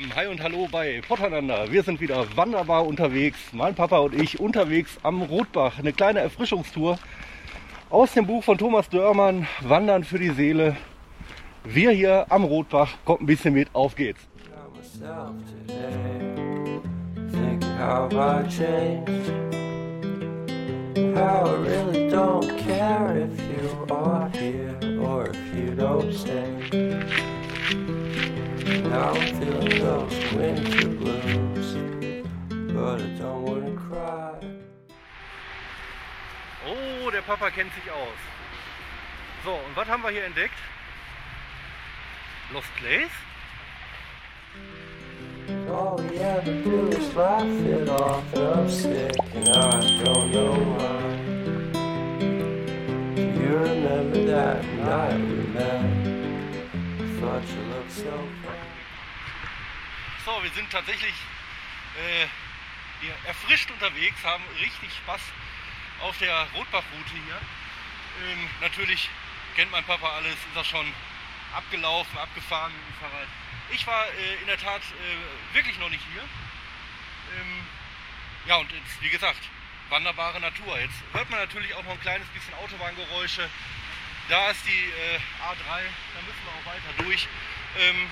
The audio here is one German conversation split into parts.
zusammen. Hi und hallo bei Potternander. Wir sind wieder wanderbar unterwegs. Mein Papa und ich unterwegs am Rotbach. Eine kleine Erfrischungstour aus dem Buch von Thomas Dörmann. Wandern für die Seele. Wir hier am Rotbach. Kommt ein bisschen mit. Auf geht's. Now I'm feeling those winter blues, but I don't wanna cry. Oh, der Papa kennt sich aus. So, und was haben wir hier entdeckt? Lost Place? All we ever do is laugh off, and I'm sick, and I don't know why. You remember that night we met? Thought you looked so fine. So, wir sind tatsächlich äh, hier erfrischt unterwegs, haben richtig Spaß auf der Rotbachroute hier. Ähm, natürlich kennt mein Papa alles, ist er schon abgelaufen, abgefahren mit dem Fahrrad. Ich war äh, in der Tat äh, wirklich noch nicht hier. Ähm, ja, und jetzt, wie gesagt, wunderbare Natur. Jetzt hört man natürlich auch noch ein kleines bisschen Autobahngeräusche. Da ist die äh, A3, da müssen wir auch weiter durch. Ähm,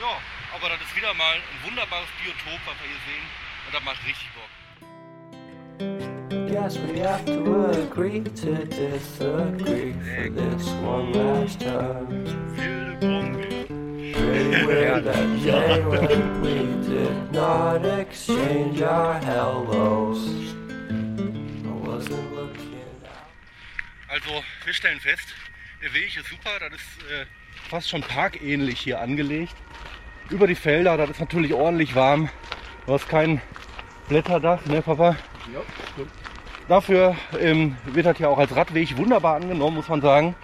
ja, aber das ist wieder mal ein wunderbares Biotop, was wir hier sehen. Und das macht richtig Bock. Guess we have to agree to disagree for this one last time. Weird that day when we did not exchange our hellos. I wasn't looking out. Also, wir stellen fest, der Weg ist super. Das ist äh, fast schon parkähnlich hier angelegt. Über die Felder, das ist natürlich ordentlich warm. Du hast kein Blätterdach, ne Papa? Ja, stimmt. Dafür ähm, wird das ja auch als Radweg wunderbar angenommen, muss man sagen.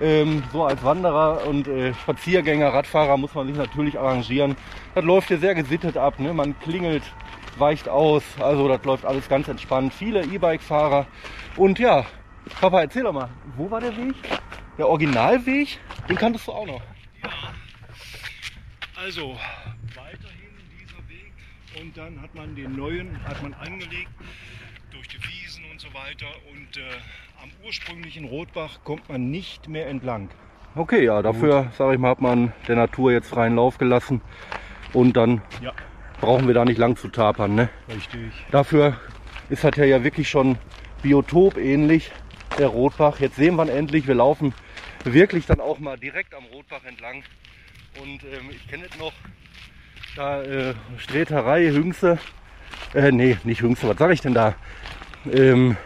Ähm, so als Wanderer und äh, Spaziergänger, Radfahrer muss man sich natürlich arrangieren. Das läuft hier sehr gesittet ab. Ne? Man klingelt, weicht aus. Also das läuft alles ganz entspannt. Viele E-Bike-Fahrer. Und ja, Papa, erzähl doch mal, wo war der Weg? Der Originalweg? Den kanntest du auch noch. Also weiterhin dieser Weg und dann hat man den neuen hat man angelegt durch die Wiesen und so weiter und äh, am ursprünglichen Rotbach kommt man nicht mehr entlang. Okay, ja, dafür, sage ich mal, hat man der Natur jetzt freien Lauf gelassen. Und dann Ja, brauchen wir da nicht lang zu tapern. Ne? richtig. Dafür ist das ja wirklich schon Biotop ähnlich, der Rotbach. Jetzt sehen wir endlich. Wir laufen wirklich dann auch mal direkt am Rotbach entlang. Und ähm, ich kenne es noch, da äh, Streterei, Hüngse, äh, nee, nicht Hüngse, was sage ich denn da? Ähm,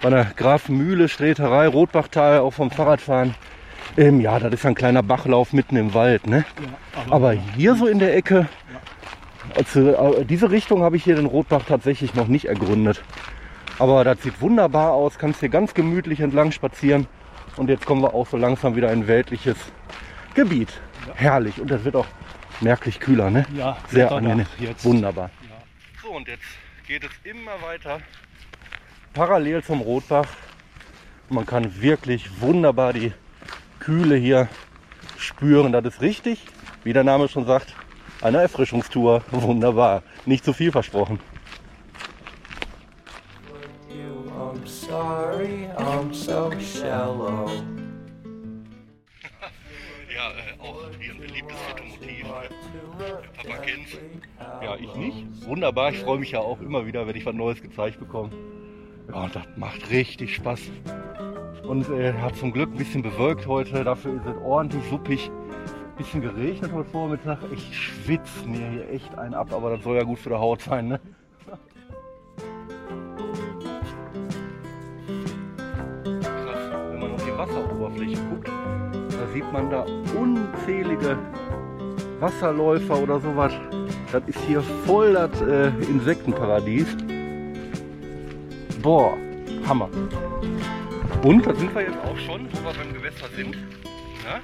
bei der Grafenmühle, Streterei, Rotbachtal, auch vom Fahrradfahren. Ähm, ja, das ist ein kleiner Bachlauf mitten im Wald. Ne? Ja, Aber hier so in der Ecke, also, äh, diese Richtung habe ich hier den Rotbach tatsächlich noch nicht ergründet. Aber das sieht wunderbar aus, kannst hier ganz gemütlich entlang spazieren. Und jetzt kommen wir auch so langsam wieder in ein weltliches Gebiet. Herrlich. Und das wird auch merklich kühler, ne? Ja, Sehr angenehm. jetzt. Wunderbar. Ja. So, und jetzt geht es immer weiter parallel zum Rotbach. Man kann wirklich wunderbar die Kühle hier spüren. Das ist richtig, wie der Name schon sagt, eine Erfrischungstour. Wunderbar. Nicht zu viel versprochen. I'm sorry, I'm so shallow. Ja, auch hier ein beliebtes Fotomotiv. Papa kennt's. Ja, ich nicht. Wunderbar, ich freue mich ja auch immer wieder, wenn ich was Neues gezeigt bekomme. Ja, und das macht richtig Spaß. Und äh, hat zum Glück ein bisschen bewölkt heute, dafür ist es ordentlich suppig. Bisschen geregnet heute Vormittag. Ich schwitze mir hier echt einen ab, aber das soll ja gut für die Haut sein, ne? Krass, wenn man auf die Wasseroberfläche guckt, sieht man da unzählige Wasserläufer oder sowas. Das ist hier voll das äh, Insektenparadies. Boah, Hammer. Und da sind wir jetzt auch schon, wo wir beim Gewässer sind. Ja?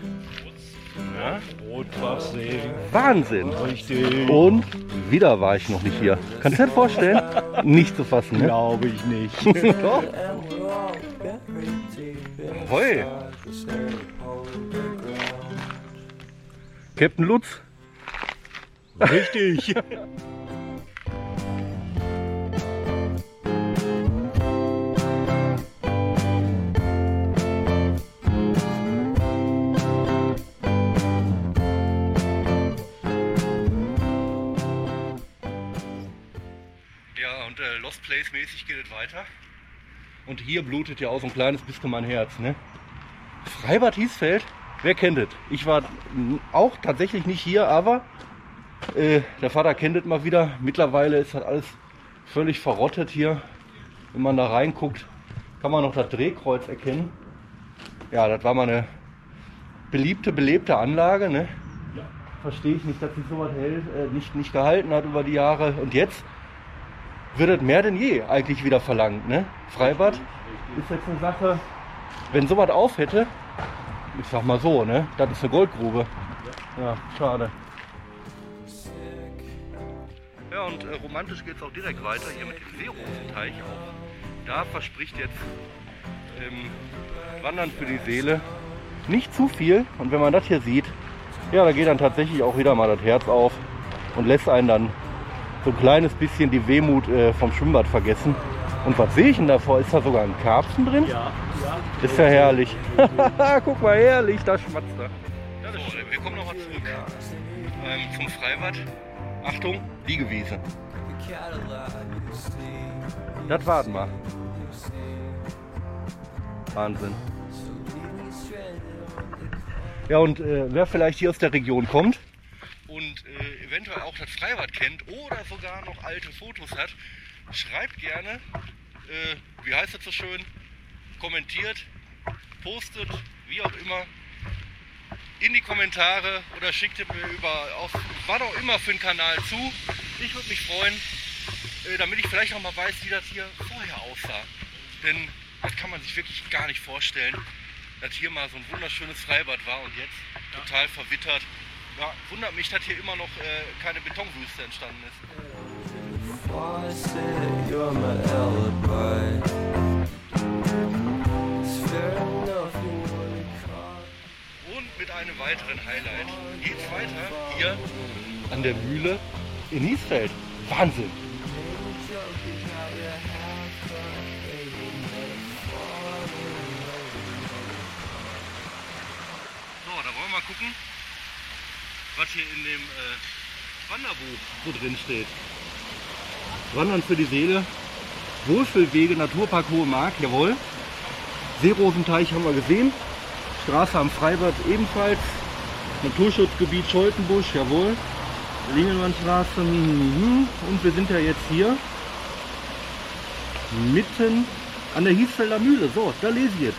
Ja? Rotbachsee. Wahnsinn. Richtig. Und wieder war ich noch nicht hier. Kannst du dir das vorstellen? Nicht zu fassen, ne? Glaube ich nicht. Doch. Hoi. Captain Lutz. Richtig. Ja, und äh, Lost Place mäßig geht es weiter. Und hier blutet ja auch so ein kleines bisschen mein Herz. Ne? Freibad Hiesfeld, wer kennt es? Ich war auch tatsächlich nicht hier, aber äh, der Vater kennt es mal wieder. Mittlerweile ist das alles völlig verrottet hier. Wenn man da reinguckt, kann man noch das Drehkreuz erkennen. Ja, das war mal eine beliebte, belebte Anlage. Ne? Verstehe ich nicht, dass sich sowas hält, äh, nicht, nicht gehalten hat über die Jahre. Und jetzt wird es mehr denn je eigentlich wieder verlangt. Ne? Freibad ist jetzt eine Sache, wenn sowas auf hätte, ich sag mal so, ne? das ist eine Goldgrube. Ja, schade. Ja, und äh, romantisch geht es auch direkt weiter hier mit dem Seerosenteich auch. Da verspricht jetzt ähm, Wandern für die Seele nicht zu viel. Und wenn man das hier sieht, ja, da geht dann tatsächlich auch wieder mal das Herz auf und lässt einen dann so ein kleines bisschen die Wehmut äh, vom Schwimmbad vergessen. Und was sehe ich denn davor? Ist da sogar ein Karpfen drin? Ja, ja. Ist ja herrlich. Guck mal, herrlich, da schmatzt er. Ja, das stimmt. Wir kommen nochmal zurück ähm, zum Freibad. Achtung, Liegewiese. Das warten wir. Wahnsinn. Ja, und äh, wer vielleicht hier aus der Region kommt und äh, eventuell auch das Freibad kennt oder sogar noch alte Fotos hat, schreibt gerne, äh, wie heißt das so schön, kommentiert, postet, wie auch immer, in die Kommentare oder schickt mir über auf was auch immer für einen Kanal zu. Ich würde mich freuen, äh, damit ich vielleicht auch mal weiß, wie das hier vorher aussah. Denn das kann man sich wirklich gar nicht vorstellen, dass hier mal so ein wunderschönes Freibad war und jetzt total verwittert. Ja, wundert mich, dass hier immer noch äh, keine Betonwüste entstanden ist. Mit einem weiteren Highlight geht's weiter hier an der Mühle in Niesfeld. Wahnsinn! So, da wollen wir mal gucken, was hier in dem äh, Wanderbuch so drin steht. Wandern für die Seele, Wohlfühlwege, Naturpark Hohe Mark, jawohl. Seerosenteich haben wir gesehen. Straße am Freibad ebenfalls. Naturschutzgebiet Scholtenbusch, jawohl. Lingelmannstraße, hm, hm, hm. und wir sind ja jetzt hier mitten an der Hiesfelder Mühle. So, da lese ich jetzt.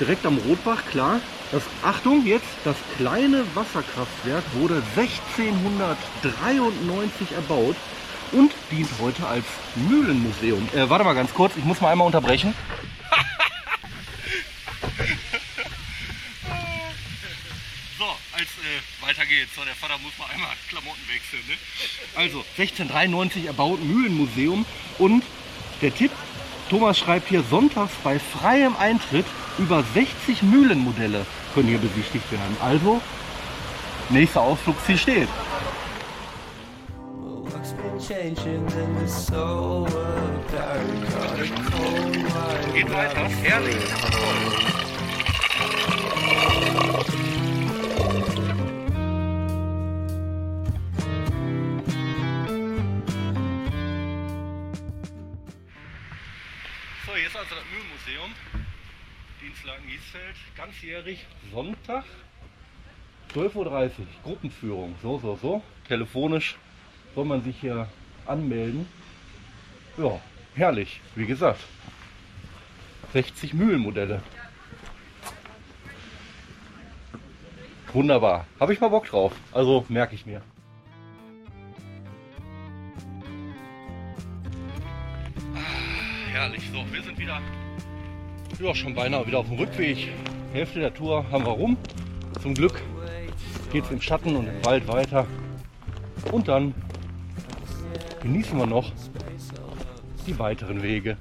Direkt am Rotbach, klar. Das, Achtung, jetzt, das kleine Wasserkraftwerk wurde 1693 erbaut und dient heute als Mühlenmuseum. Äh, warte mal ganz kurz, ich muss mal einmal unterbrechen. So, als äh, weiter geht's. So, der Vater muss mal einmal Klamotten wechseln. Ne? Also, 1693 erbaut Mühlenmuseum und der Tipp, Thomas schreibt hier sonntags bei freiem Eintritt über 60 Mühlenmodelle können hier besichtigt werden. Also, nächster Ausflugsziel steht. Of Paris? Cold light. Geht weiter. Herrlich. Toll. Mühlenmuseum. Dienstlagen Giesfeld. Ganzjährig. Sonntag. 12.30 Uhr. Gruppenführung. So, so, so. Telefonisch soll man sich hier anmelden. Ja, herrlich. Wie gesagt. 60 Mühlenmodelle. Wunderbar. Habe ich mal Bock drauf. Also merke ich mir. Herrlich. So, wir sind wieder ja, schon beinahe wieder auf dem Rückweg. Hälfte der Tour haben wir rum. Zum Glück geht es im Schatten und im Wald weiter. Und dann genießen wir noch die weiteren Wege.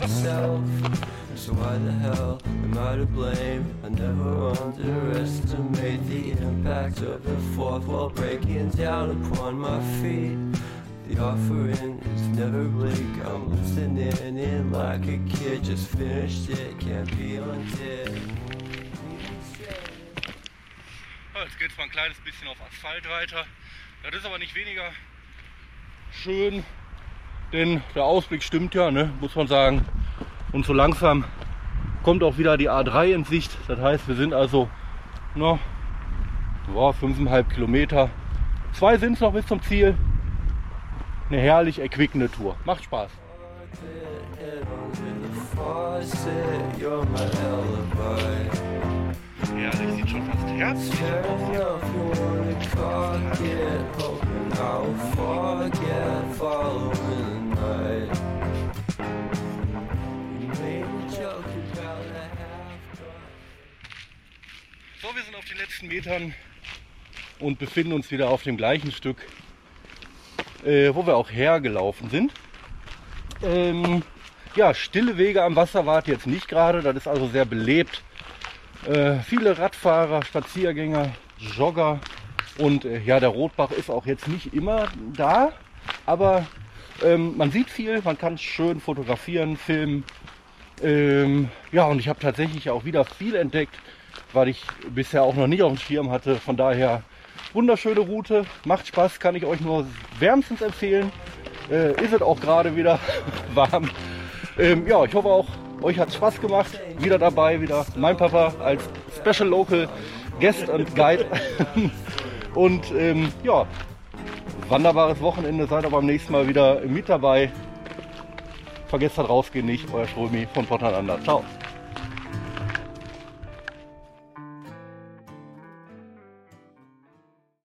himself So why the hell am I to blame? I never underestimate the impact of the fourth wall breaking down upon my feet the offering is never bleak. I'm listening in like a kid, just finished it, can't be undid. Ja, jetzt geht es mal ein kleines bisschen auf Asphalt weiter. Das ist aber nicht weniger schön, denn der Ausblick stimmt ja, ne, muss man sagen. Und so langsam kommt auch wieder die A3 in Sicht. Das heißt, wir sind also noch ja, 5,5 Kilometer. Zwei sind es noch bis zum Ziel. Eine herrlich erquickende Tour. Macht Spaß. Herrlich, sieht schon fast herzlich Turn den letzten Metern und befinden uns wieder auf dem gleichen Stück, äh, wo wir auch hergelaufen sind. Ähm, ja, stille Wege am Wasser wart jetzt nicht gerade, das ist also sehr belebt. Äh, viele Radfahrer, Spaziergänger, Jogger und äh, ja, der Rotbach ist auch jetzt nicht immer da, aber ähm, man sieht viel, man kann schön fotografieren, filmen. Ähm, ja, und ich habe tatsächlich auch wieder viel entdeckt, weil ich bisher auch noch nicht auf dem Schirm hatte. Von daher wunderschöne Route, macht Spaß, kann ich euch nur wärmstens empfehlen. Äh, ist es auch gerade wieder warm. Ähm, ja, ich hoffe auch, euch hat Spaß gemacht. Wieder dabei, wieder mein Papa als Special Local Guest und Guide. und ähm, ja, wunderbares Wochenende. Seid aber beim nächsten Mal wieder mit dabei. Vergesst das rausgehen nicht. Euer Strömi von Portander. Ciao.